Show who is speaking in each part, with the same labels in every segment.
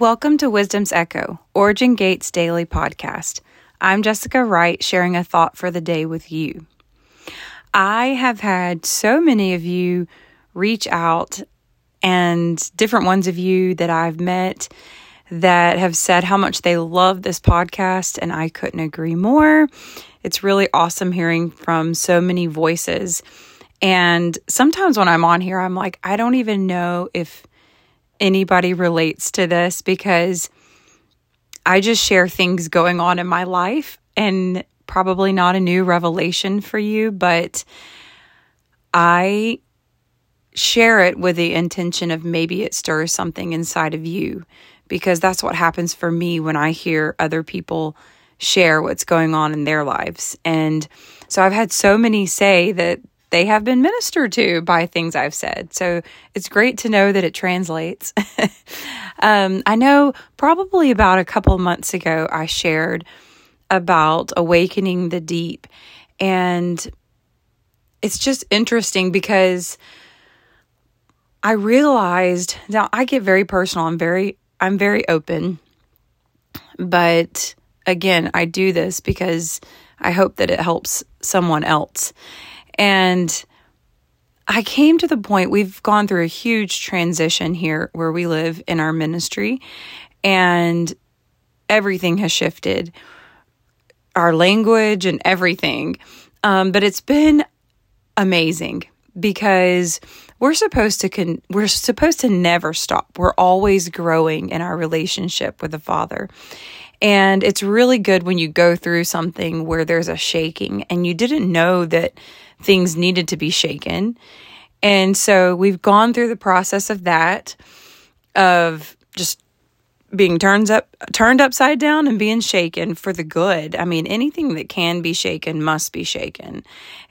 Speaker 1: Welcome to Wisdom's Echo, Origin Gates Daily Podcast. I'm Jessica Wright, sharing a thought for the day with you. I have had so many of you reach out, and different ones of you that I've met that have said how much they love this podcast, and I couldn't agree more. It's really awesome hearing from so many voices. And sometimes when I'm on here, I'm like, I don't even know if anybody relates to this because I just share things going on in my life and probably not a new revelation for you, but I share it with the intention of maybe it stirs something inside of you because that's what happens for me when I hear other people share what's going on in their lives. And so I've had so many say that they have been ministered to by things I've said. So it's great to know that it translates. um, I know probably about a couple months ago, I shared about awakening the deep. And it's just interesting because I realized now I get very personal. I'm very, I'm very open. But again, I do this because I hope that it helps someone else. And I came to the point we've gone through a huge transition here where we live in our ministry, and everything has shifted our language and everything. Um, but it's been amazing because we're supposed to con- we're supposed to never stop. We're always growing in our relationship with the Father. And it's really good when you go through something where there's a shaking and you didn't know that things needed to be shaken. And so we've gone through the process of that, of just being turned up turned upside down and being shaken for the good. I mean, anything that can be shaken must be shaken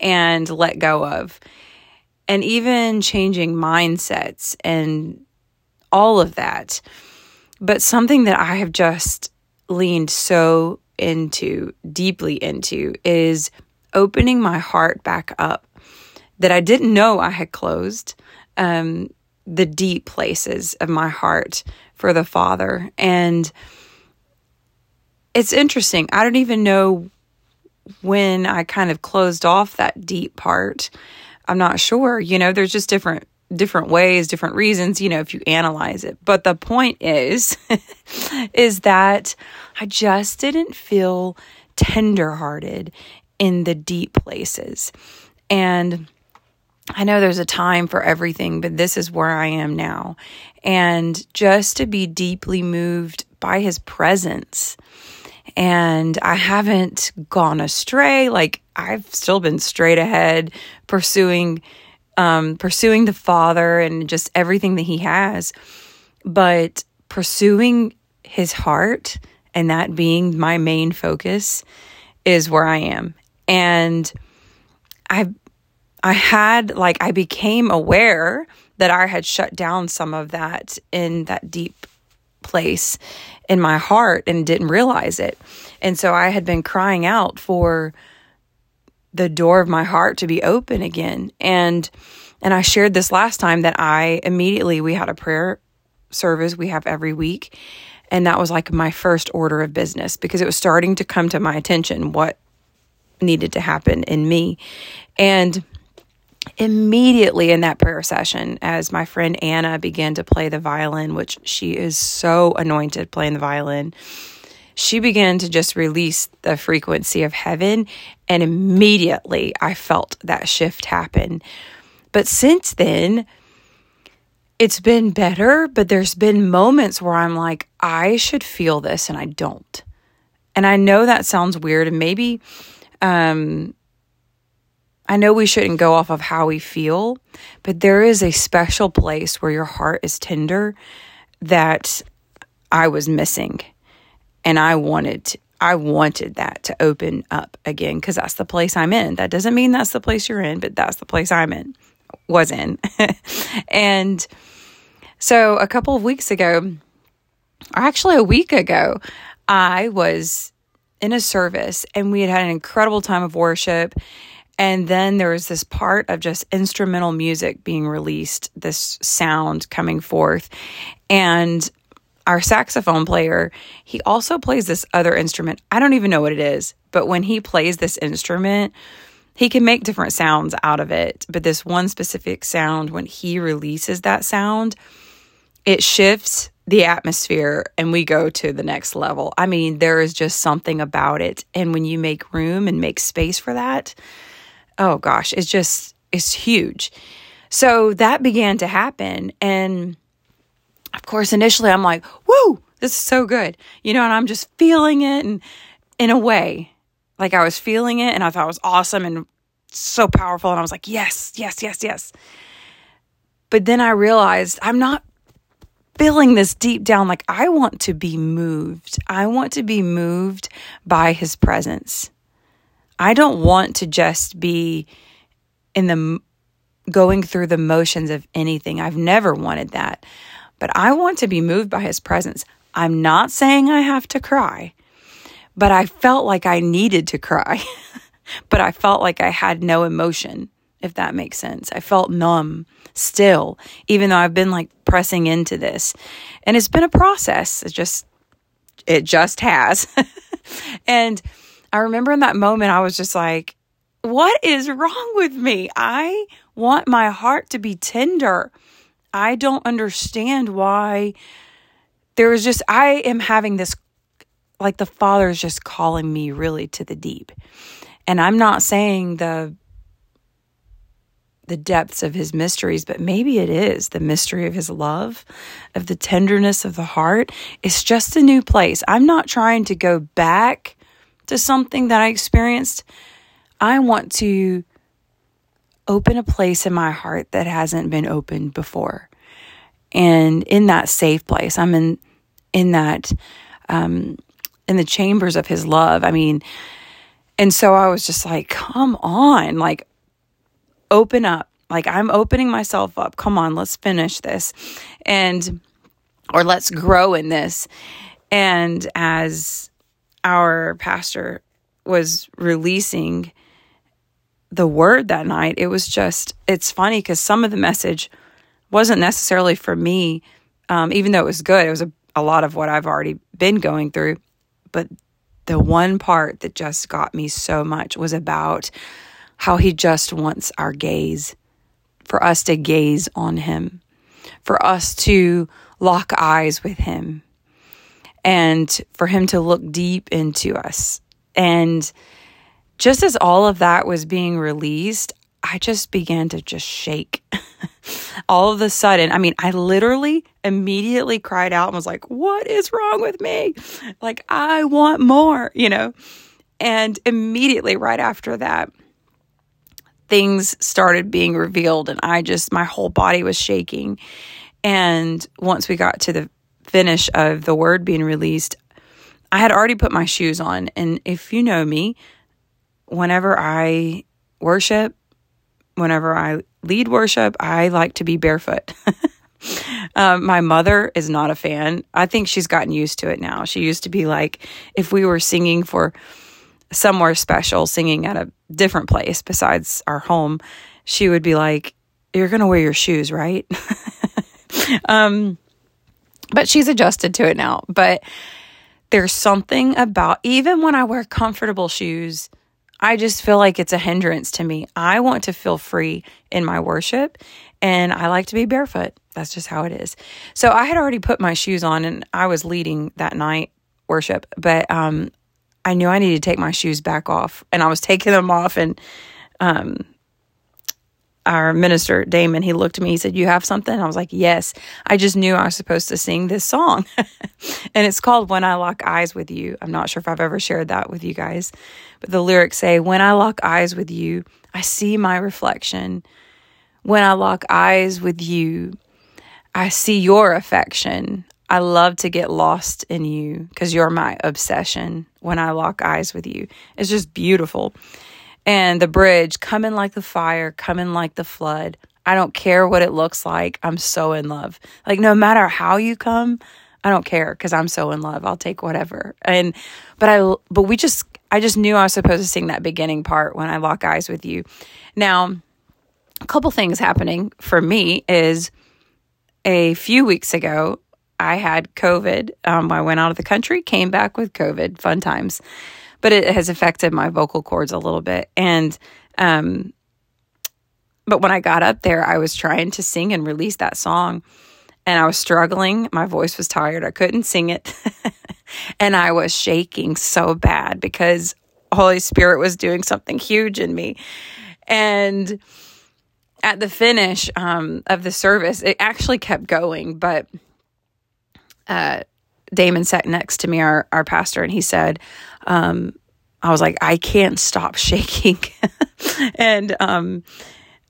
Speaker 1: and let go of. And even changing mindsets and all of that. But something that I have just leaned so into, deeply into, is opening my heart back up that I didn't know I had closed. Um, the deep places of my heart for the Father. And it's interesting. I don't even know when I kind of closed off that deep part. I'm not sure. You know, there's just different different ways, different reasons, you know, if you analyze it. But the point is is that I just didn't feel tenderhearted in the deep places. And I know there's a time for everything, but this is where I am now. And just to be deeply moved by his presence. And I haven't gone astray. Like I've still been straight ahead pursuing um, pursuing the Father and just everything that He has, but pursuing His heart and that being my main focus is where I am. And I, I had like I became aware that I had shut down some of that in that deep place in my heart and didn't realize it. And so I had been crying out for the door of my heart to be open again. And and I shared this last time that I immediately we had a prayer service we have every week. And that was like my first order of business because it was starting to come to my attention what needed to happen in me. And immediately in that prayer session, as my friend Anna began to play the violin, which she is so anointed playing the violin, she began to just release the frequency of heaven. And immediately I felt that shift happen. But since then, it's been better, but there's been moments where I'm like, I should feel this and I don't. And I know that sounds weird and maybe um I know we shouldn't go off of how we feel, but there is a special place where your heart is tender that I was missing and I wanted I wanted that to open up again because that's the place I'm in. That doesn't mean that's the place you're in, but that's the place I'm in, was in. and so a couple of weeks ago, or actually a week ago, I was in a service and we had had an incredible time of worship. And then there was this part of just instrumental music being released, this sound coming forth. And our saxophone player, he also plays this other instrument. I don't even know what it is, but when he plays this instrument, he can make different sounds out of it. But this one specific sound, when he releases that sound, it shifts the atmosphere and we go to the next level. I mean, there is just something about it. And when you make room and make space for that, oh gosh, it's just, it's huge. So that began to happen. And of course, initially I'm like, woo, this is so good. You know, and I'm just feeling it and in a way, like I was feeling it and I thought it was awesome and so powerful. And I was like, yes, yes, yes, yes. But then I realized I'm not feeling this deep down like I want to be moved. I want to be moved by his presence. I don't want to just be in the going through the motions of anything. I've never wanted that. But I want to be moved by his presence. I'm not saying I have to cry, but I felt like I needed to cry. but I felt like I had no emotion, if that makes sense. I felt numb still, even though I've been like pressing into this. And it's been a process. It just, it just has. and I remember in that moment, I was just like, what is wrong with me? I want my heart to be tender. I don't understand why there is just, I am having this, like the Father is just calling me really to the deep. And I'm not saying the the depths of his mysteries, but maybe it is the mystery of his love, of the tenderness of the heart. It's just a new place. I'm not trying to go back to something that I experienced. I want to open a place in my heart that hasn't been opened before. And in that safe place, I'm in in that um in the chambers of his love. I mean, and so I was just like, come on, like open up. Like I'm opening myself up. Come on, let's finish this. And or let's grow in this. And as our pastor was releasing the word that night, it was just, it's funny because some of the message wasn't necessarily for me, um, even though it was good. It was a, a lot of what I've already been going through. But the one part that just got me so much was about how he just wants our gaze, for us to gaze on him, for us to lock eyes with him, and for him to look deep into us. And just as all of that was being released, I just began to just shake. all of a sudden, I mean, I literally immediately cried out and was like, What is wrong with me? Like, I want more, you know? And immediately right after that, things started being revealed and I just, my whole body was shaking. And once we got to the finish of the word being released, I had already put my shoes on. And if you know me, whenever I worship, whenever I lead worship, I like to be barefoot. um, my mother is not a fan. I think she's gotten used to it now. She used to be like, if we were singing for somewhere special, singing at a different place besides our home, she would be like, You're going to wear your shoes, right? um, but she's adjusted to it now. But there's something about, even when I wear comfortable shoes, I just feel like it's a hindrance to me. I want to feel free in my worship and I like to be barefoot. That's just how it is. So I had already put my shoes on and I was leading that night worship, but um, I knew I needed to take my shoes back off, and I was taking them off, and um, our minister Damon, he looked at me. He said, "You have something?" I was like, "Yes." I just knew I was supposed to sing this song, and it's called "When I Lock Eyes with You." I'm not sure if I've ever shared that with you guys, but the lyrics say, "When I lock eyes with you, I see my reflection. When I lock eyes with you, I see your affection. I love to get lost in you because you're my obsession when I lock eyes with you. It's just beautiful. And the bridge, coming like the fire, coming like the flood. I don't care what it looks like. I'm so in love. Like, no matter how you come, I don't care because I'm so in love. I'll take whatever. And, but I, but we just, I just knew I was supposed to sing that beginning part when I lock eyes with you. Now, a couple things happening for me is a few weeks ago, I had COVID. Um, I went out of the country, came back with COVID. Fun times, but it has affected my vocal cords a little bit. And um, but when I got up there, I was trying to sing and release that song, and I was struggling. My voice was tired. I couldn't sing it, and I was shaking so bad because Holy Spirit was doing something huge in me, and at the finish um, of the service, it actually kept going, but uh, Damon sat next to me, our, our pastor, and he said, um, I was like, I can't stop shaking. and um,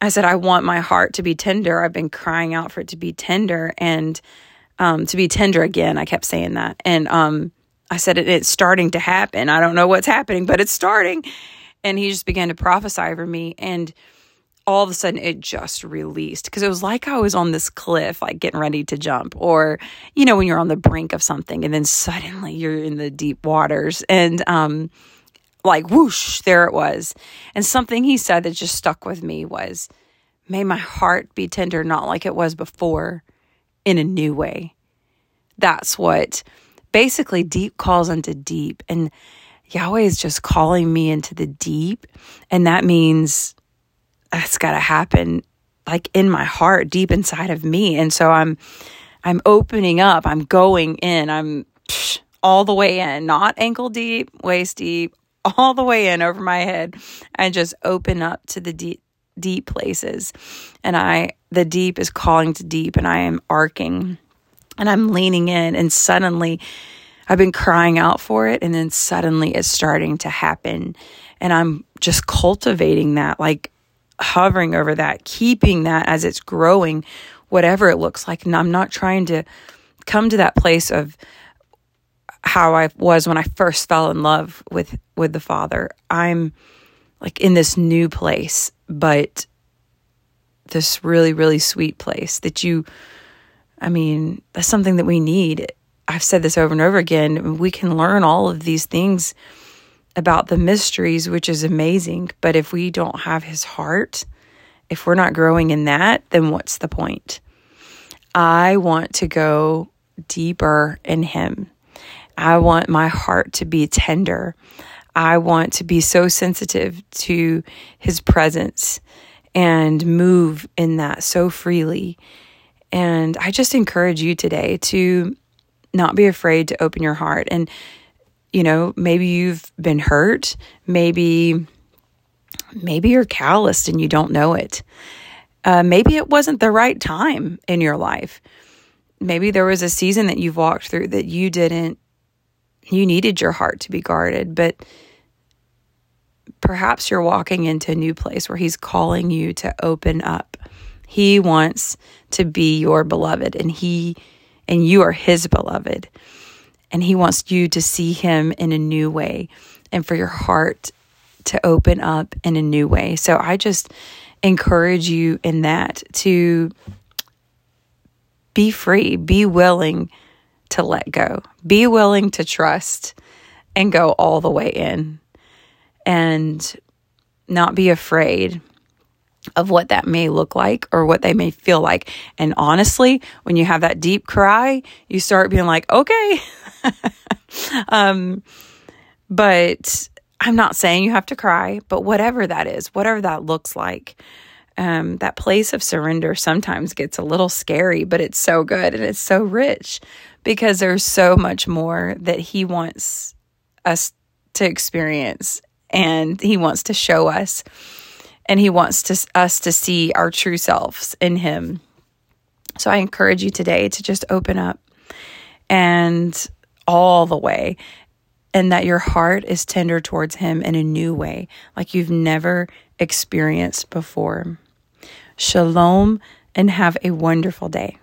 Speaker 1: I said, I want my heart to be tender. I've been crying out for it to be tender and um, to be tender again. I kept saying that. And um, I said, it, it's starting to happen. I don't know what's happening, but it's starting. And he just began to prophesy over me. And all of a sudden it just released because it was like I was on this cliff, like getting ready to jump, or you know, when you're on the brink of something and then suddenly you're in the deep waters and um like whoosh, there it was. And something he said that just stuck with me was, May my heart be tender, not like it was before, in a new way. That's what basically deep calls into deep. And Yahweh is just calling me into the deep. And that means that's got to happen like in my heart deep inside of me. And so i'm i'm opening up i'm going in i'm psh, all the way in not ankle deep waist deep all the way in over my head. And just open up to the deep deep places. And i the deep is calling to deep and i am arcing and i'm leaning in and suddenly i've been crying out for it and then suddenly it's starting to happen. And i'm just cultivating that like hovering over that, keeping that as it's growing, whatever it looks like. And I'm not trying to come to that place of how I was when I first fell in love with with the Father. I'm like in this new place, but this really really sweet place that you I mean, that's something that we need. I've said this over and over again. We can learn all of these things about the mysteries, which is amazing. But if we don't have his heart, if we're not growing in that, then what's the point? I want to go deeper in him. I want my heart to be tender. I want to be so sensitive to his presence and move in that so freely. And I just encourage you today to not be afraid to open your heart. And you know, maybe you've been hurt, maybe maybe you're calloused and you don't know it. Uh, maybe it wasn't the right time in your life. Maybe there was a season that you've walked through that you didn't, you needed your heart to be guarded, but perhaps you're walking into a new place where He's calling you to open up. He wants to be your beloved, and He and you are His beloved and He wants you to see Him in a new way and for your heart to open up in a new way. So I just encourage you in that to be free, be willing to let go, be willing to trust and go all the way in and not be afraid of what that may look like or what they may feel like. And honestly, when you have that deep cry, you start being like, okay. um, but I'm not saying you have to cry, but whatever that is, whatever that looks like, um, that place of surrender sometimes gets a little scary, but it's so good and it's so rich because there's so much more that He wants us to experience and He wants to show us and he wants to, us to see our true selves in him. So I encourage you today to just open up and all the way and that your heart is tender towards him in a new way like you've never experienced before. Shalom and have a wonderful day.